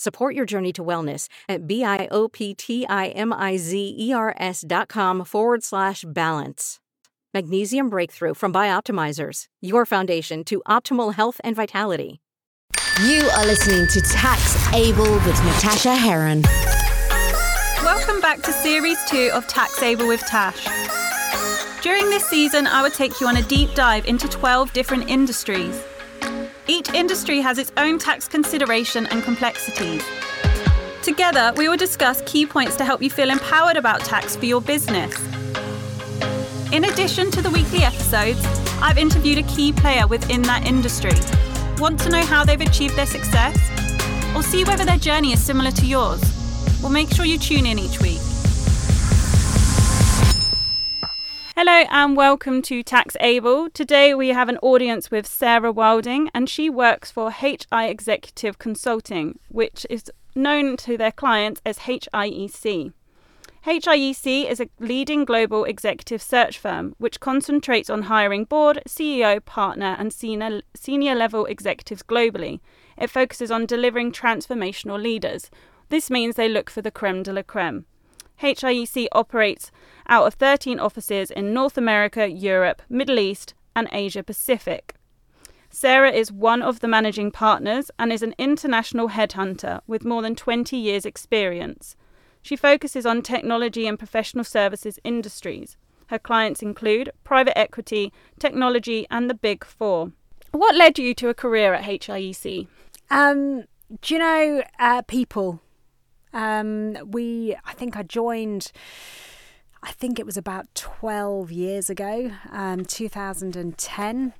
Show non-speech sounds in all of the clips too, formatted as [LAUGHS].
Support your journey to wellness at B-I-O-P-T-I-M-I-Z-E-R-S dot com forward slash balance. Magnesium Breakthrough from Bioptimizers, your foundation to optimal health and vitality. You are listening to Tax Able with Natasha Heron. Welcome back to Series 2 of Tax Able with Tash. During this season, I would take you on a deep dive into 12 different industries. Each industry has its own tax consideration and complexities. Together, we will discuss key points to help you feel empowered about tax for your business. In addition to the weekly episodes, I've interviewed a key player within that industry. Want to know how they've achieved their success? Or see whether their journey is similar to yours? Well, make sure you tune in each week. Hello and welcome to Tax Able. Today we have an audience with Sarah Wilding and she works for HI Executive Consulting, which is known to their clients as HIEC. HIEC is a leading global executive search firm which concentrates on hiring board, CEO, partner, and senior, senior level executives globally. It focuses on delivering transformational leaders. This means they look for the creme de la creme. HIEC operates out of 13 offices in North America, Europe, Middle East, and Asia Pacific. Sarah is one of the managing partners and is an international headhunter with more than 20 years' experience. She focuses on technology and professional services industries. Her clients include private equity, technology, and the Big Four. What led you to a career at HIEC? Um, do you know uh, people? Um, we, I think I joined. I think it was about 12 years ago, um, 2010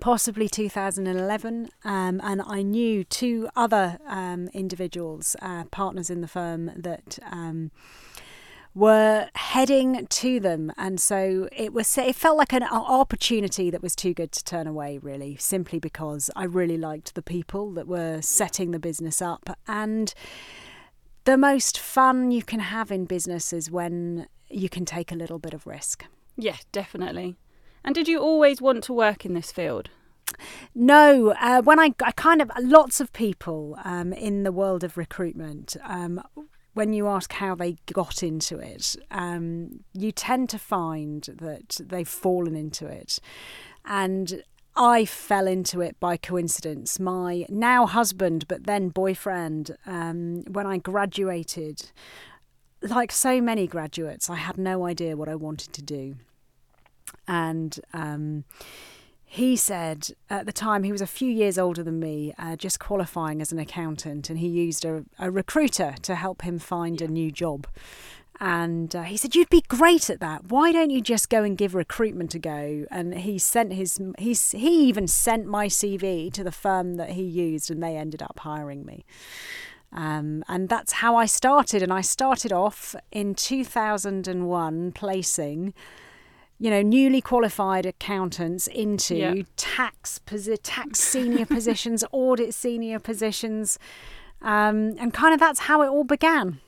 possibly 2011, um, and I knew two other um, individuals, uh, partners in the firm, that um, were heading to them, and so it was. It felt like an opportunity that was too good to turn away, really, simply because I really liked the people that were setting the business up, and the most fun you can have in business is when you can take a little bit of risk. Yeah, definitely. And did you always want to work in this field? No, uh, when I, I, kind of lots of people um, in the world of recruitment, um, when you ask how they got into it, um, you tend to find that they've fallen into it, and I fell into it by coincidence. My now husband, but then boyfriend, um, when I graduated, like so many graduates, I had no idea what I wanted to do and um, he said at the time he was a few years older than me, uh, just qualifying as an accountant, and he used a, a recruiter to help him find a new job. And uh, he said, "You'd be great at that. Why don't you just go and give recruitment a go?" And he sent his he's he even sent my CV to the firm that he used, and they ended up hiring me. Um, and that's how I started. And I started off in 2001 placing you know, newly qualified accountants into yeah. tax posi- tax senior positions, [LAUGHS] audit senior positions, um, and kind of that's how it all began.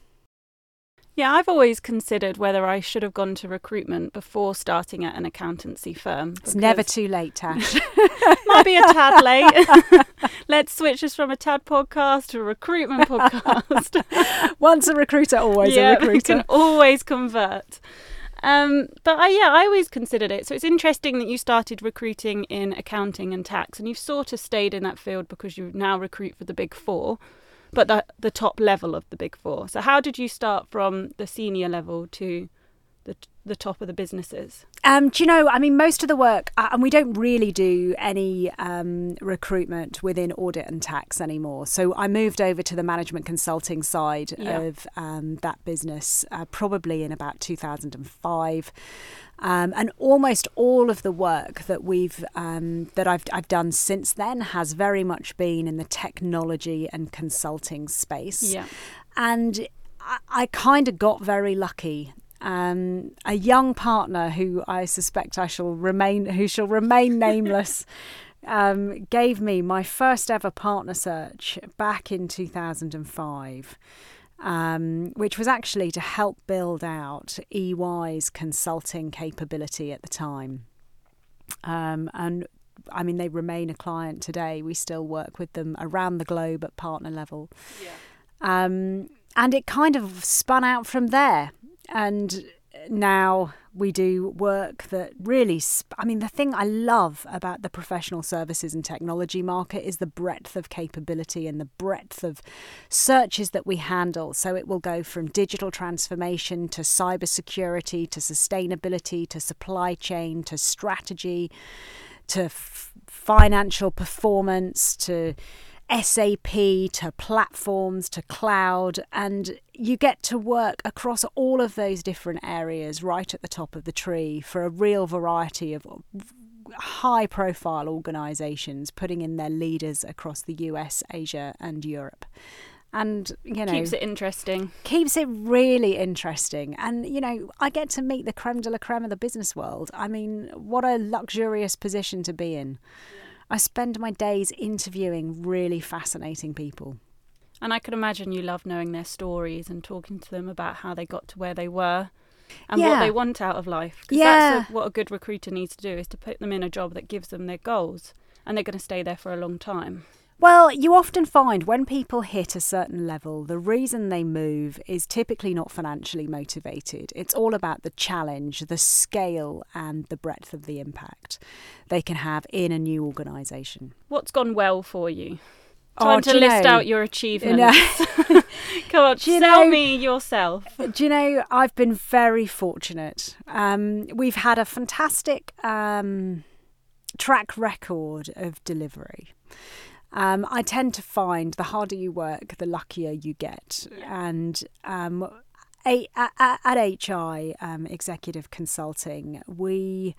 Yeah, I've always considered whether I should have gone to recruitment before starting at an accountancy firm. It's never too late, Tash. [LAUGHS] might be a tad late. [LAUGHS] Let's switch us from a tad podcast to a recruitment podcast. [LAUGHS] Once a recruiter, always yeah, a recruiter. We can always convert. Um, but I, yeah, I always considered it. So it's interesting that you started recruiting in accounting and tax, and you've sort of stayed in that field because you now recruit for the big four, but the the top level of the big four. So how did you start from the senior level to the the top of the businesses? Um, do you know? I mean, most of the work, uh, and we don't really do any um, recruitment within audit and tax anymore. So I moved over to the management consulting side Yeah. of um, that business uh, probably in about 2005. Um, and almost all of the work that we've um, that I've I've done since then has very much been in the technology and consulting space Yeah. and I, I kind of got very lucky. Um, a young partner who I suspect I shall remain, who shall remain nameless, [LAUGHS] um, gave me my first ever partner search back in 2005. Um, which was actually to help build out EY's consulting capability at the time. Um, and I mean, they remain a client today. We still work with them around the globe at partner level. Um, and it kind of spun out from there. And now we do work that really, sp- I mean, the thing I love about the professional services and technology market is the breadth of capability and the breadth of searches that we handle. So it will go from digital transformation to cybersecurity to sustainability to supply chain to strategy to f- financial performance to SAP to platforms to cloud, and you get to work across all of those different areas right at the top of the tree for a real variety of high profile organizations putting in their leaders across the US, Asia, and Europe. And, you know, Keeps it interesting. keeps it really interesting. And, you know, I get to meet the creme de la creme of the business world. I mean, what a luxurious position to be in. I spend my days interviewing really fascinating people. And I could imagine you love knowing their stories and talking to them about how they got to where they were and what they want out of life. 'Cause Yeah. that's a, what a good recruiter needs to do is to put them in a job that gives them their goals and they're going to stay there for a long time. Well, you often find when people hit a certain level, the reason they move is typically not financially motivated. It's all about the challenge, the scale, and the breadth of the impact they can have in a new organisation. What's gone well for you? Oh, Time to list know- out your You achievements. know- [LAUGHS] [LAUGHS] Come on, you tell know- me yourself. Do you know, I've been very fortunate. Um, we've had a fantastic um, track record of delivery. Um, I tend to find the harder you work, the luckier you get. And um, a, a, a- at HI um, Executive Consulting, we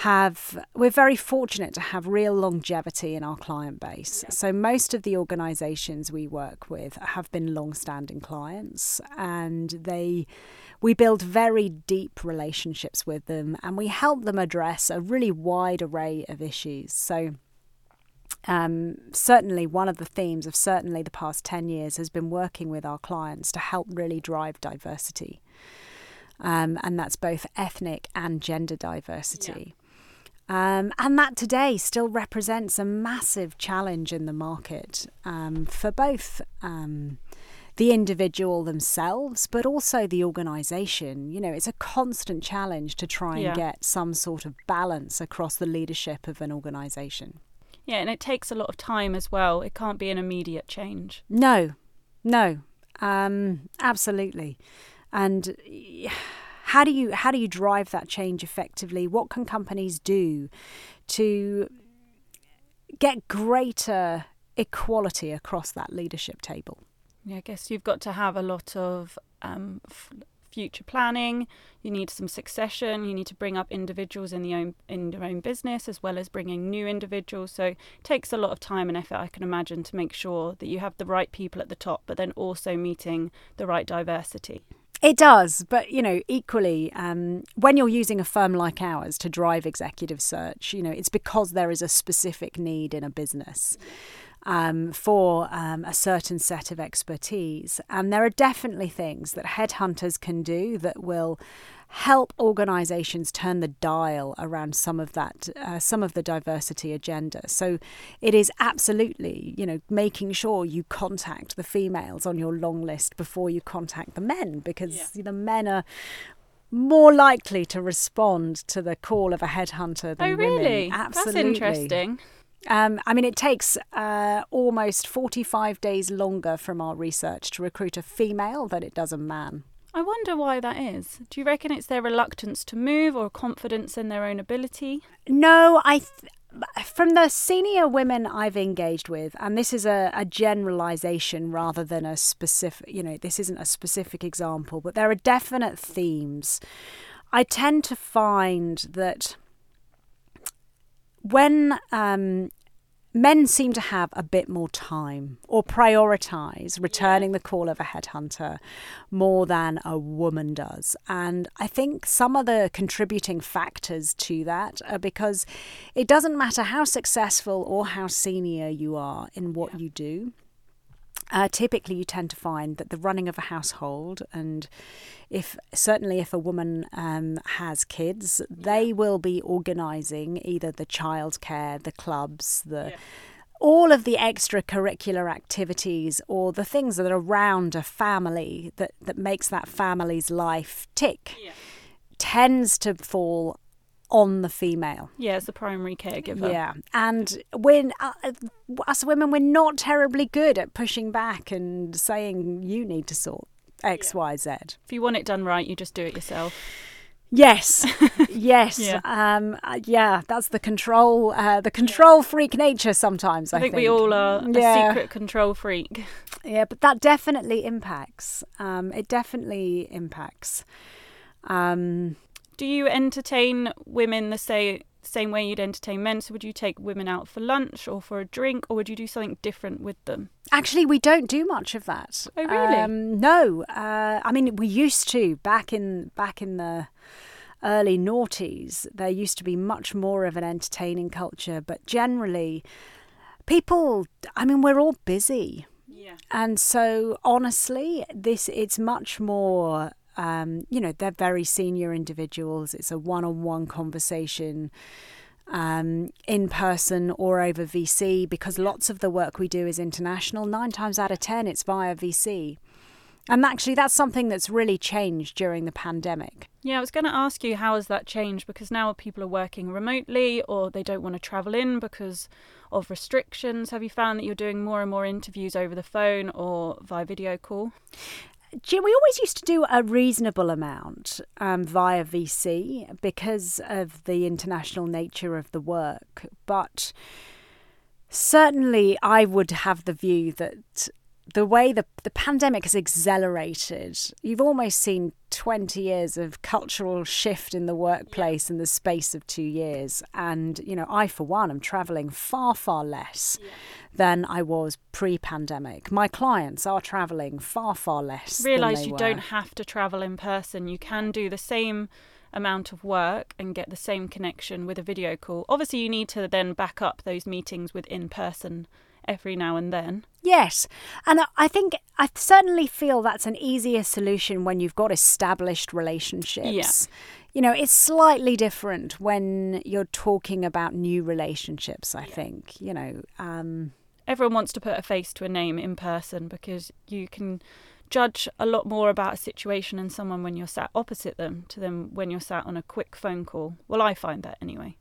have we're very fortunate to have real longevity in our client base. So most of the organisations we work with have been long-standing clients, and they we build very deep relationships with them, and we help them address a really wide array of issues. So. Um, certainly, one of the themes of certainly the past 10 years has been working with our clients to help really drive diversity. Um, and that's both ethnic and gender diversity. Um, and that today still represents a massive challenge in the market um, for both um, the individual themselves, but also the organisation. You know, it's a constant challenge to try and Yeah. get some sort of balance across the leadership of an organisation. Yeah, and it takes a lot of time as well. It can't be an immediate change. No, no, um, absolutely. And how do you how do you drive that change effectively? What can companies do to get greater equality across that leadership table? Yeah, I guess you've got to have a lot of um, f- future planning. You need some succession. You need to bring up individuals in the own in their own business as well as bringing new individuals. So it takes a lot of time and effort, I can imagine, to make sure that you have the right people at the top, but then also meeting the right diversity. It does, but you know, equally, um, when you're using a firm like ours to drive executive search, you know, it's because there is a specific need in a business um, for um, a certain set of expertise, and there are definitely things that headhunters can do that will help organisations turn the dial around some of that, uh, some of the diversity agenda. So it is absolutely, you know, making sure you contact the females on your long list before you contact the men, because the men are more likely to respond to the call of a headhunter than oh, women. really? Absolutely. That's interesting. Um, I mean, it takes uh, almost 45 days longer from our research to recruit a female than it does a man. I wonder why that is. Do you reckon it's their reluctance to move or confidence in their own ability? No, I. Th- from the senior women I've engaged with, and this is a, a generalization rather than a specific, you know, this isn't a specific example, but there are definite themes. I tend to find that when um, men seem to have a bit more time or prioritize returning the call of a headhunter more than a woman does. And I think some of the contributing factors to that are because it doesn't matter how successful or how senior you are in what yeah. you do. Uh, typically, you tend to find that the running of a household, and if certainly if a woman um, has kids, they will be organising either the childcare, the clubs, the yeah. all of the extracurricular activities or the things that are around a family that that makes that family's life tick. Yeah. Tends to fall on the female. Yeah, as the primary caregiver. Yeah, and when uh, us women, we're not terribly good at pushing back and saying you need to sort X, yeah. Y, Z. If you want it done right, you just do it yourself. Yes, [LAUGHS] yes, yeah. Um, uh, yeah. That's the control, uh, the control freak nature. Sometimes I, I think, think, we all are yeah. a secret control freak. Yeah, but that definitely impacts. Um, it definitely impacts. Um, do you entertain women the say, same way you'd entertain men? So would you take women out for lunch or for a drink, or would you do something different with them? Actually, we don't do much of that. Oh, really? Um, no. Uh, I mean, we used to back in back in the early noughties. There used to be much more of an entertaining culture, but generally, people. I mean, we're all busy. Yeah. And so, honestly, this it's much more um, you know, they're very senior individuals. It's a one on one conversation um, in person or over VC because lots of the work we do is international. Nine times out of 10, it's via VC. And actually, that's something that's really changed during the pandemic. Yeah, I was going to ask you how has that changed because now people are working remotely or they don't want to travel in because of restrictions. Have you found that you're doing more and more interviews over the phone or via video call? We always used to do a reasonable amount um, via VC because of the international nature of the work. But certainly, I would have the view that the way the, the pandemic has accelerated, you've almost seen 20 years of cultural shift in the workplace yeah. in the space of two years. And, you know, I, for one, am traveling far, far less yeah. than I was pre pandemic. My clients are traveling far, far less. Realise you were. don't have to travel in person, you can do the same amount of work and get the same connection with a video call. Obviously, you need to then back up those meetings with in person every now and then. Yes. And I think I certainly feel that's an easier solution when you've got established relationships. Yeah. You know, it's slightly different when you're talking about new relationships, I yeah. think. You know, um, everyone wants to put a face to a name in person because you can judge a lot more about a situation and someone when you're sat opposite them to them when you're sat on a quick phone call. Well, I find that anyway.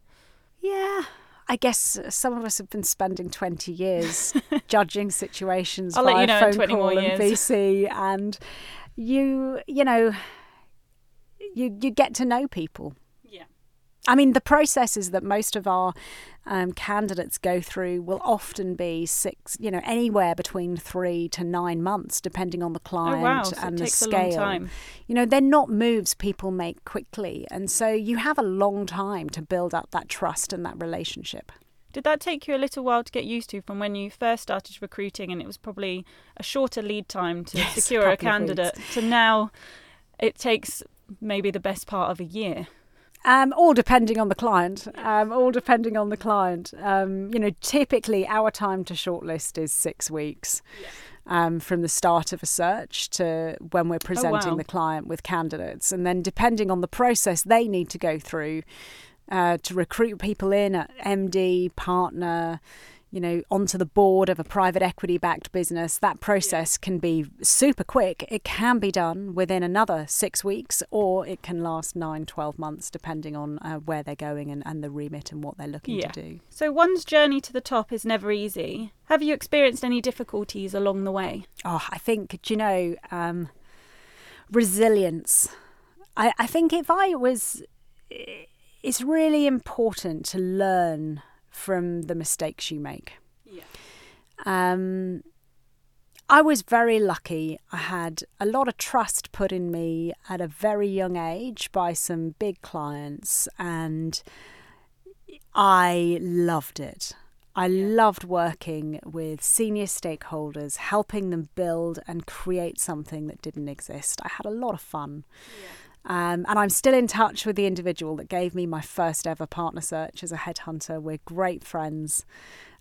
Yeah, I guess uh, some of us have been spending 20 years [LAUGHS] judging situations I'll via you know phone call and VC, and you, you know, you you get to know people. I mean, the processes that most of our um, candidates go through will often be six, you know, anywhere between three to nine months, depending on the client oh, wow. so and the scale. You know, they're not moves people make quickly, and so you have a long time to build up that trust and that relationship. Did that take you a little while to get used to from when you first started recruiting, and it was probably a shorter lead time to yes, secure a, a candidate, to now it takes maybe the best part of a year? Um, all depending on the client. Um, all depending on the client. Um, you know, typically our time to shortlist is six weeks. Um, from the start of a search to when we're presenting oh, wow. the client with candidates. And then, depending on the process they need to go through uh, to recruit people in at MD, partner, you know, onto the board of a private equity backed business, that process can be super quick. It can be done within another six weeks or it can last nine, 12 months, depending on uh, where they're going and, and the remit and what they're looking yeah. to do. So, one's journey to the top is never easy. Have you experienced any difficulties along the way? Oh, I think, do you know, um, resilience. I, I think if I was, it's really important to learn from the mistakes you make. Yeah. Um, I was very lucky. I had a lot of trust put in me at a very young age by some big clients, and I loved it. I loved working with senior stakeholders, helping them build and create something that didn't exist. I had a lot of fun. Um, and I'm still in touch with the individual that gave me my first ever partner search as a headhunter. We're great friends.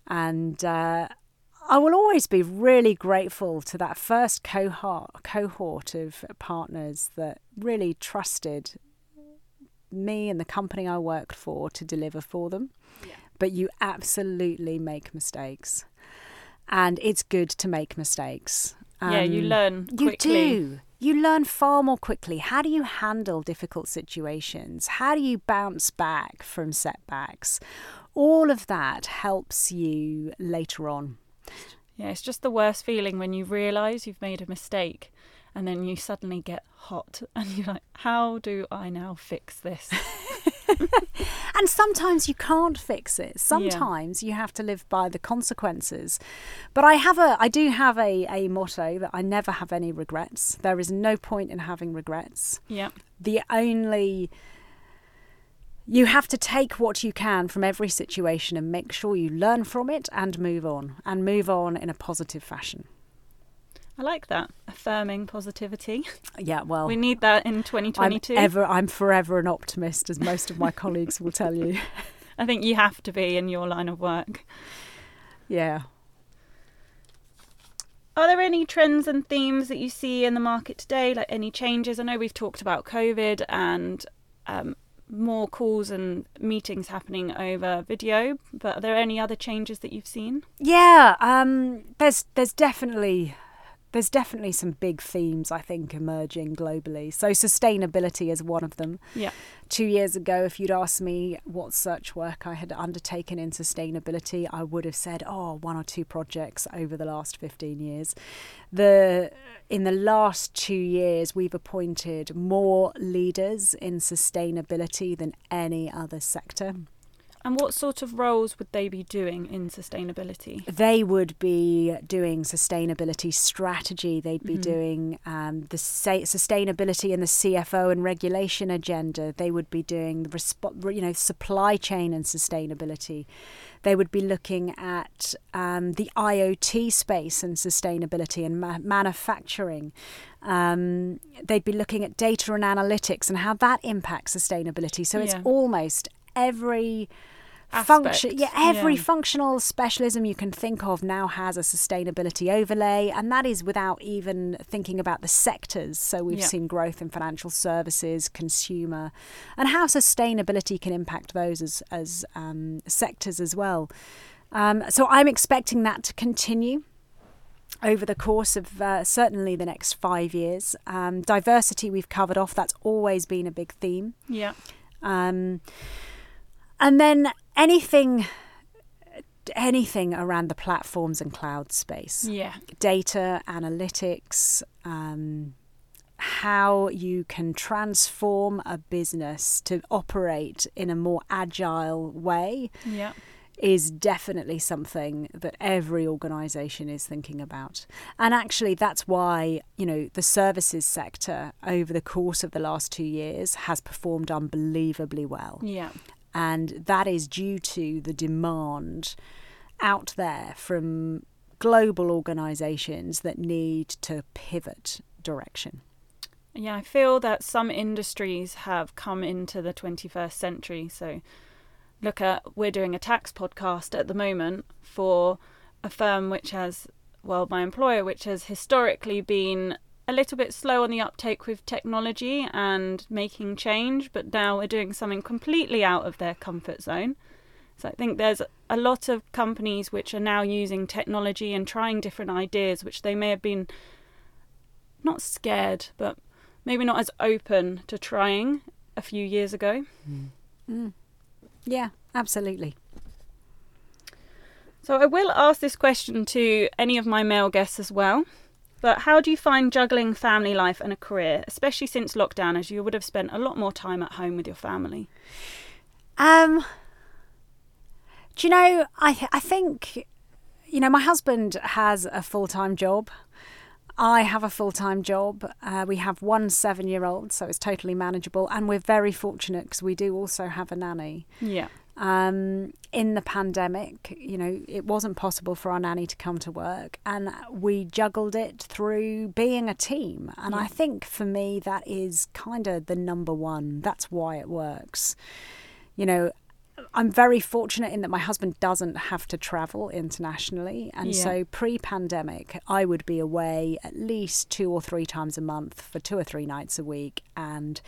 And uh, I will always be really grateful to that first cohort cohort of partners that really trusted me and the company I worked for to deliver for them. Yeah. But you absolutely make mistakes. And it's good to make mistakes. Yeah, you Um, learn you do. You learn far more quickly. How do you handle difficult situations? How do you bounce back from setbacks? All of that helps you later on. Yeah, it's just the worst feeling when you realise you've made a mistake and then you suddenly get hot [LAUGHS] and you're like, how do I now fix this? [LAUGHS] [LAUGHS] And sometimes you can't fix it. Sometimes you have to live by the consequences. But I have a I do have a, a motto that I never have any regrets. There is no point in having regrets. yeah. the only you have to take what you can from every situation and make sure you learn from it and move on and move on in a positive fashion I like that. Affirming positivity. yeah well We need that in 2022. I'm 2022. ever I'm forever an optimist as most of my [LAUGHS] colleagues will tell you I think you have to be in your line of work. yeah Are there any trends and themes that you see in the market today? Like any changes? I know we've talked about COVID and um, more calls and meetings happening over video, but are there any other changes that you've seen? yeah um there's there's definitely there's definitely some big themes I think emerging globally. So sustainability is one of them. Yeah. two years ago, if you'd asked me what search work I had undertaken in sustainability, I would have said, oh, one or two projects over the last 15 years. The in the last two years, we've appointed more leaders in sustainability than any other sector. And what sort of roles would they be doing in sustainability? They would be doing sustainability strategy. They'd be doing um, the sustainability and the CFO and regulation agenda. They would be doing the resp- you know supply chain and sustainability. They would be looking at um, the IoT space and sustainability and ma- manufacturing. Um, they'd be looking at data and analytics and how that impacts sustainability. So it's Yeah. almost every function yeah every yeah. functional specialism you can think of now has a sustainability overlay and that is without even thinking about the sectors so we've Yeah. seen growth in financial services consumer and how sustainability can impact those as as um, sectors as well um, so i'm expecting that to continue over the course of uh, certainly the next five years um, diversity we've covered off that's always been a big theme Yeah. um, and then anything anything around the platforms and cloud space Yeah. data analytics um, how you can transform a business to operate in a more agile way Yeah. is definitely something that every organization is thinking about. And actually, that's why, you know, the services sector over the course of the last two years has performed unbelievably well. Yeah. And that is due to the demand out there from global organizations that need to pivot direction. Yeah, I feel that some industries have come into the 21st century. So, look at we're doing a tax podcast at the moment for a firm which has, well, my employer, which has historically been a little bit slow on the uptake with technology and making change, but now we're doing something completely out of their comfort zone. So, I think there's a lot of companies which are now using technology and trying different ideas, which they may have been not scared, but maybe not as open to trying a few years ago. Mm. Mm. Yeah, absolutely. So I will ask this question to any of my male guests as well. But how do you find juggling family life and a career, especially since lockdown, as you would have spent a lot more time at home with your family? Um, do you know? I I think you know my husband has a full time job. I have a full time job. Uh, we have one seven year old, so it's totally manageable, and we're very fortunate because we do also have a nanny. Yeah. Um, in the pandemic, you know, it wasn't possible for our nanny to come to work, and we juggled it through being a team. And I think for me, that is kind of the number one. That's why it works. You know, I'm very fortunate in that my husband doesn't have to travel internationally. And Yeah. so pre pandemic, I would be away at least two or three times a month for two or three nights a week. And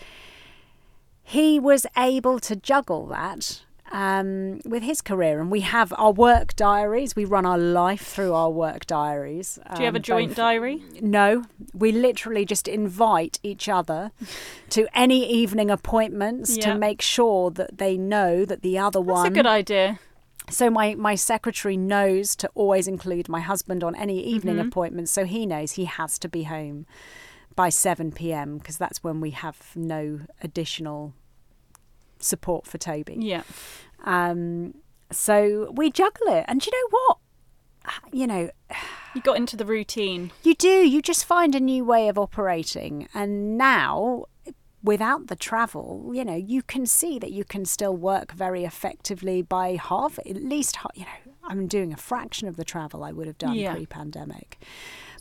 he was able to juggle that um, with his career. And we have our work diaries. We run our life through our work diaries. Do you have a um, joint both- diary? no, we literally just invite each other to any evening appointments Yeah. to make sure that they know that the other That's one. a good idea. So my my secretary knows to always include my husband on any evening Mm-hmm. appointments, so he knows he has to be home by seven p.m. because that's when we have no additional support for Toby. Yeah. Um, so we juggle it, and do you know what? You know, You got into the routine. you do. You just find a new way of operating. And now, without the travel, you know, you can see that you can still work very effectively by half, at least, you know, I'm doing a fraction of the travel I would have done Yeah. pre pandemic.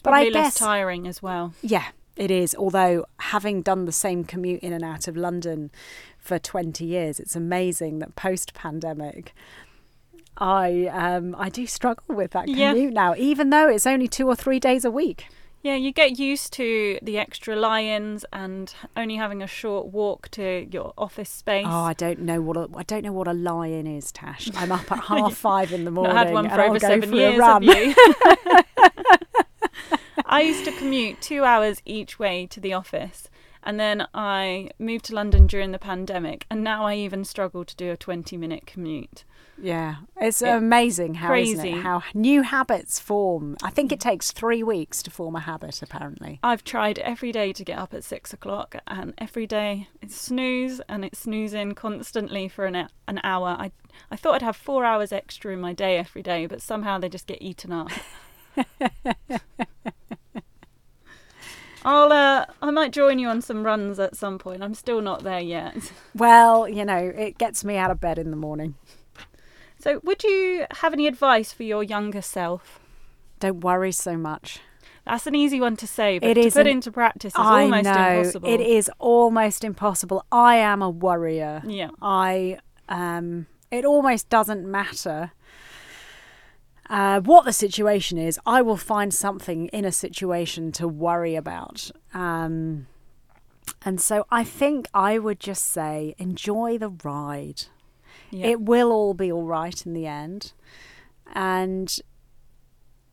But I less tiring as well. yeah, it is. Although, having done the same commute in and out of London for 20 years, it's amazing that post pandemic, I um, I do struggle with that Yeah. commute now, even though it's only two or three days a week. Yeah, you get used to the extra lie-ins and only having a short walk to your office space. Oh, I don't know what a, I don't know what a lie-in is, Tash. I'm up at [LAUGHS] half five in the morning. Not had one for over seven years, have you? [LAUGHS] I used to commute two hours each way to the office, and then I moved to London during the pandemic, and now I even struggle to do a twenty-minute commute. Yeah, it's It- amazing how crazy. it? how new habits form. I think it takes three weeks to form a habit. Apparently, I've tried every day to get up at six o'clock, and every day it's snooze, and it's snoozing constantly for an an hour. I I thought I'd have four hours extra in my day every day, but somehow they just get eaten up. [LAUGHS] [LAUGHS] I'll uh, I might join you on some runs at some point. I'm still not there yet. [LAUGHS] well, you know, it gets me out of bed in the morning. So, would you have any advice for your younger self? Don't worry so much. That's an easy one to say, but It to put into practice is I almost know impossible. it is almost impossible. I am a worrier. Yeah. I um it almost doesn't matter uh, what the situation is. I will find something in a situation to worry about. Um, and so I think I would just say enjoy the ride. Yeah. It will all be all right in the end. And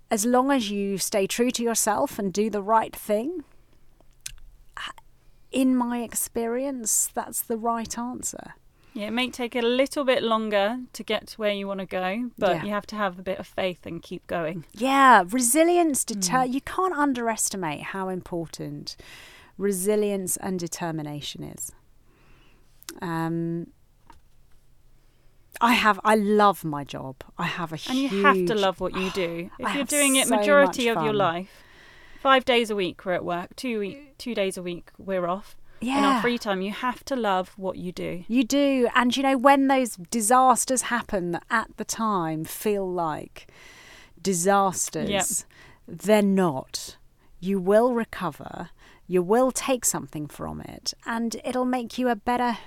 as long as you stay true to yourself and do the right thing, in my experience, that's the right answer. Yeah, it may take a little bit longer to get to where you want to go, but Yeah. you have to have a bit of faith and keep going. Yeah, resilience deter Hmm. you can't underestimate how important resilience and determination is. Um I have I love my job. I have a And you have to love what you [SIGHS] do. If I you're doing it so majority of your life, five days a week we're at work, two week, two days a week we're off. In Yeah. our free time, you have to love what you do. You do. And you know, when those disasters happen that at the time feel like disasters, they're not. You will recover, you will take something from it, and it'll make you a better.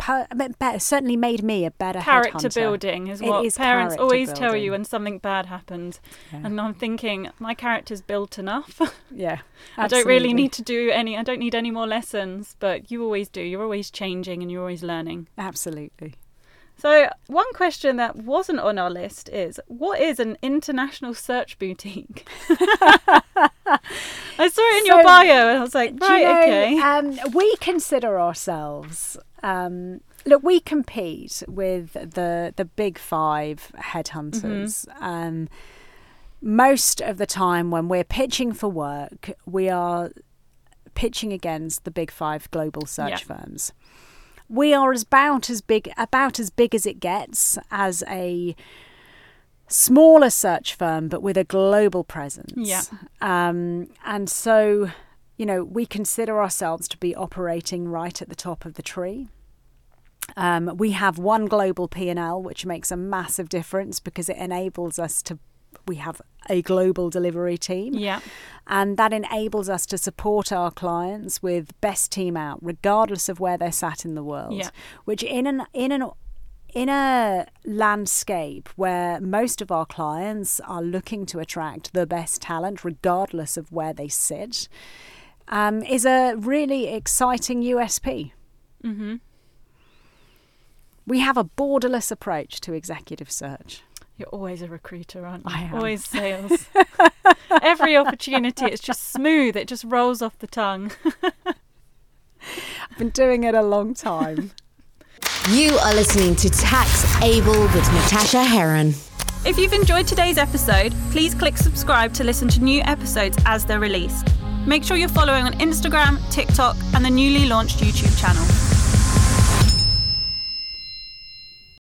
Per, better, certainly made me a better Character headhunter. building is what is parents always tell you when something bad happens. Yeah. And I'm thinking, my character's built enough. [LAUGHS] Yeah, I don't really need to do any, I don't need any more lessons, but you always do. You're always changing and you're always learning. Absolutely. So, one question that wasn't on our list is what is an international search boutique? [LAUGHS] I saw it in your bio and I was like, Do you right, know, okay. Um, we consider ourselves. Um, look, we compete with the the big five headhunters. Mm-hmm. Um, most of the time when we're pitching for work, we are pitching against the big five global search Yeah. firms. We are as about as big about as big as it gets as a smaller search firm, but with a global presence. Yeah. Um, and so, you know, we consider ourselves to be operating right at the top of the tree. Um, we have one global P&L, which makes a massive difference because it enables us to. We have a global delivery team, Yeah. and that enables us to support our clients with best team out, regardless of where they're sat in the world. Yeah. Which in an in an in a landscape where most of our clients are looking to attract the best talent, regardless of where they sit, um, is a really exciting USP. Mm-hmm. We have a borderless approach to executive search. You're always a recruiter, aren't you? I am. Always sales. [LAUGHS] Every opportunity, it's just smooth. It just rolls off the tongue. I've been doing it a long time. [LAUGHS] You are listening to Tax Able with Natasha Heron. If you've enjoyed today's episode, please click subscribe to listen to new episodes as they're released. Make sure you're following on Instagram, TikTok, and the newly launched YouTube channel.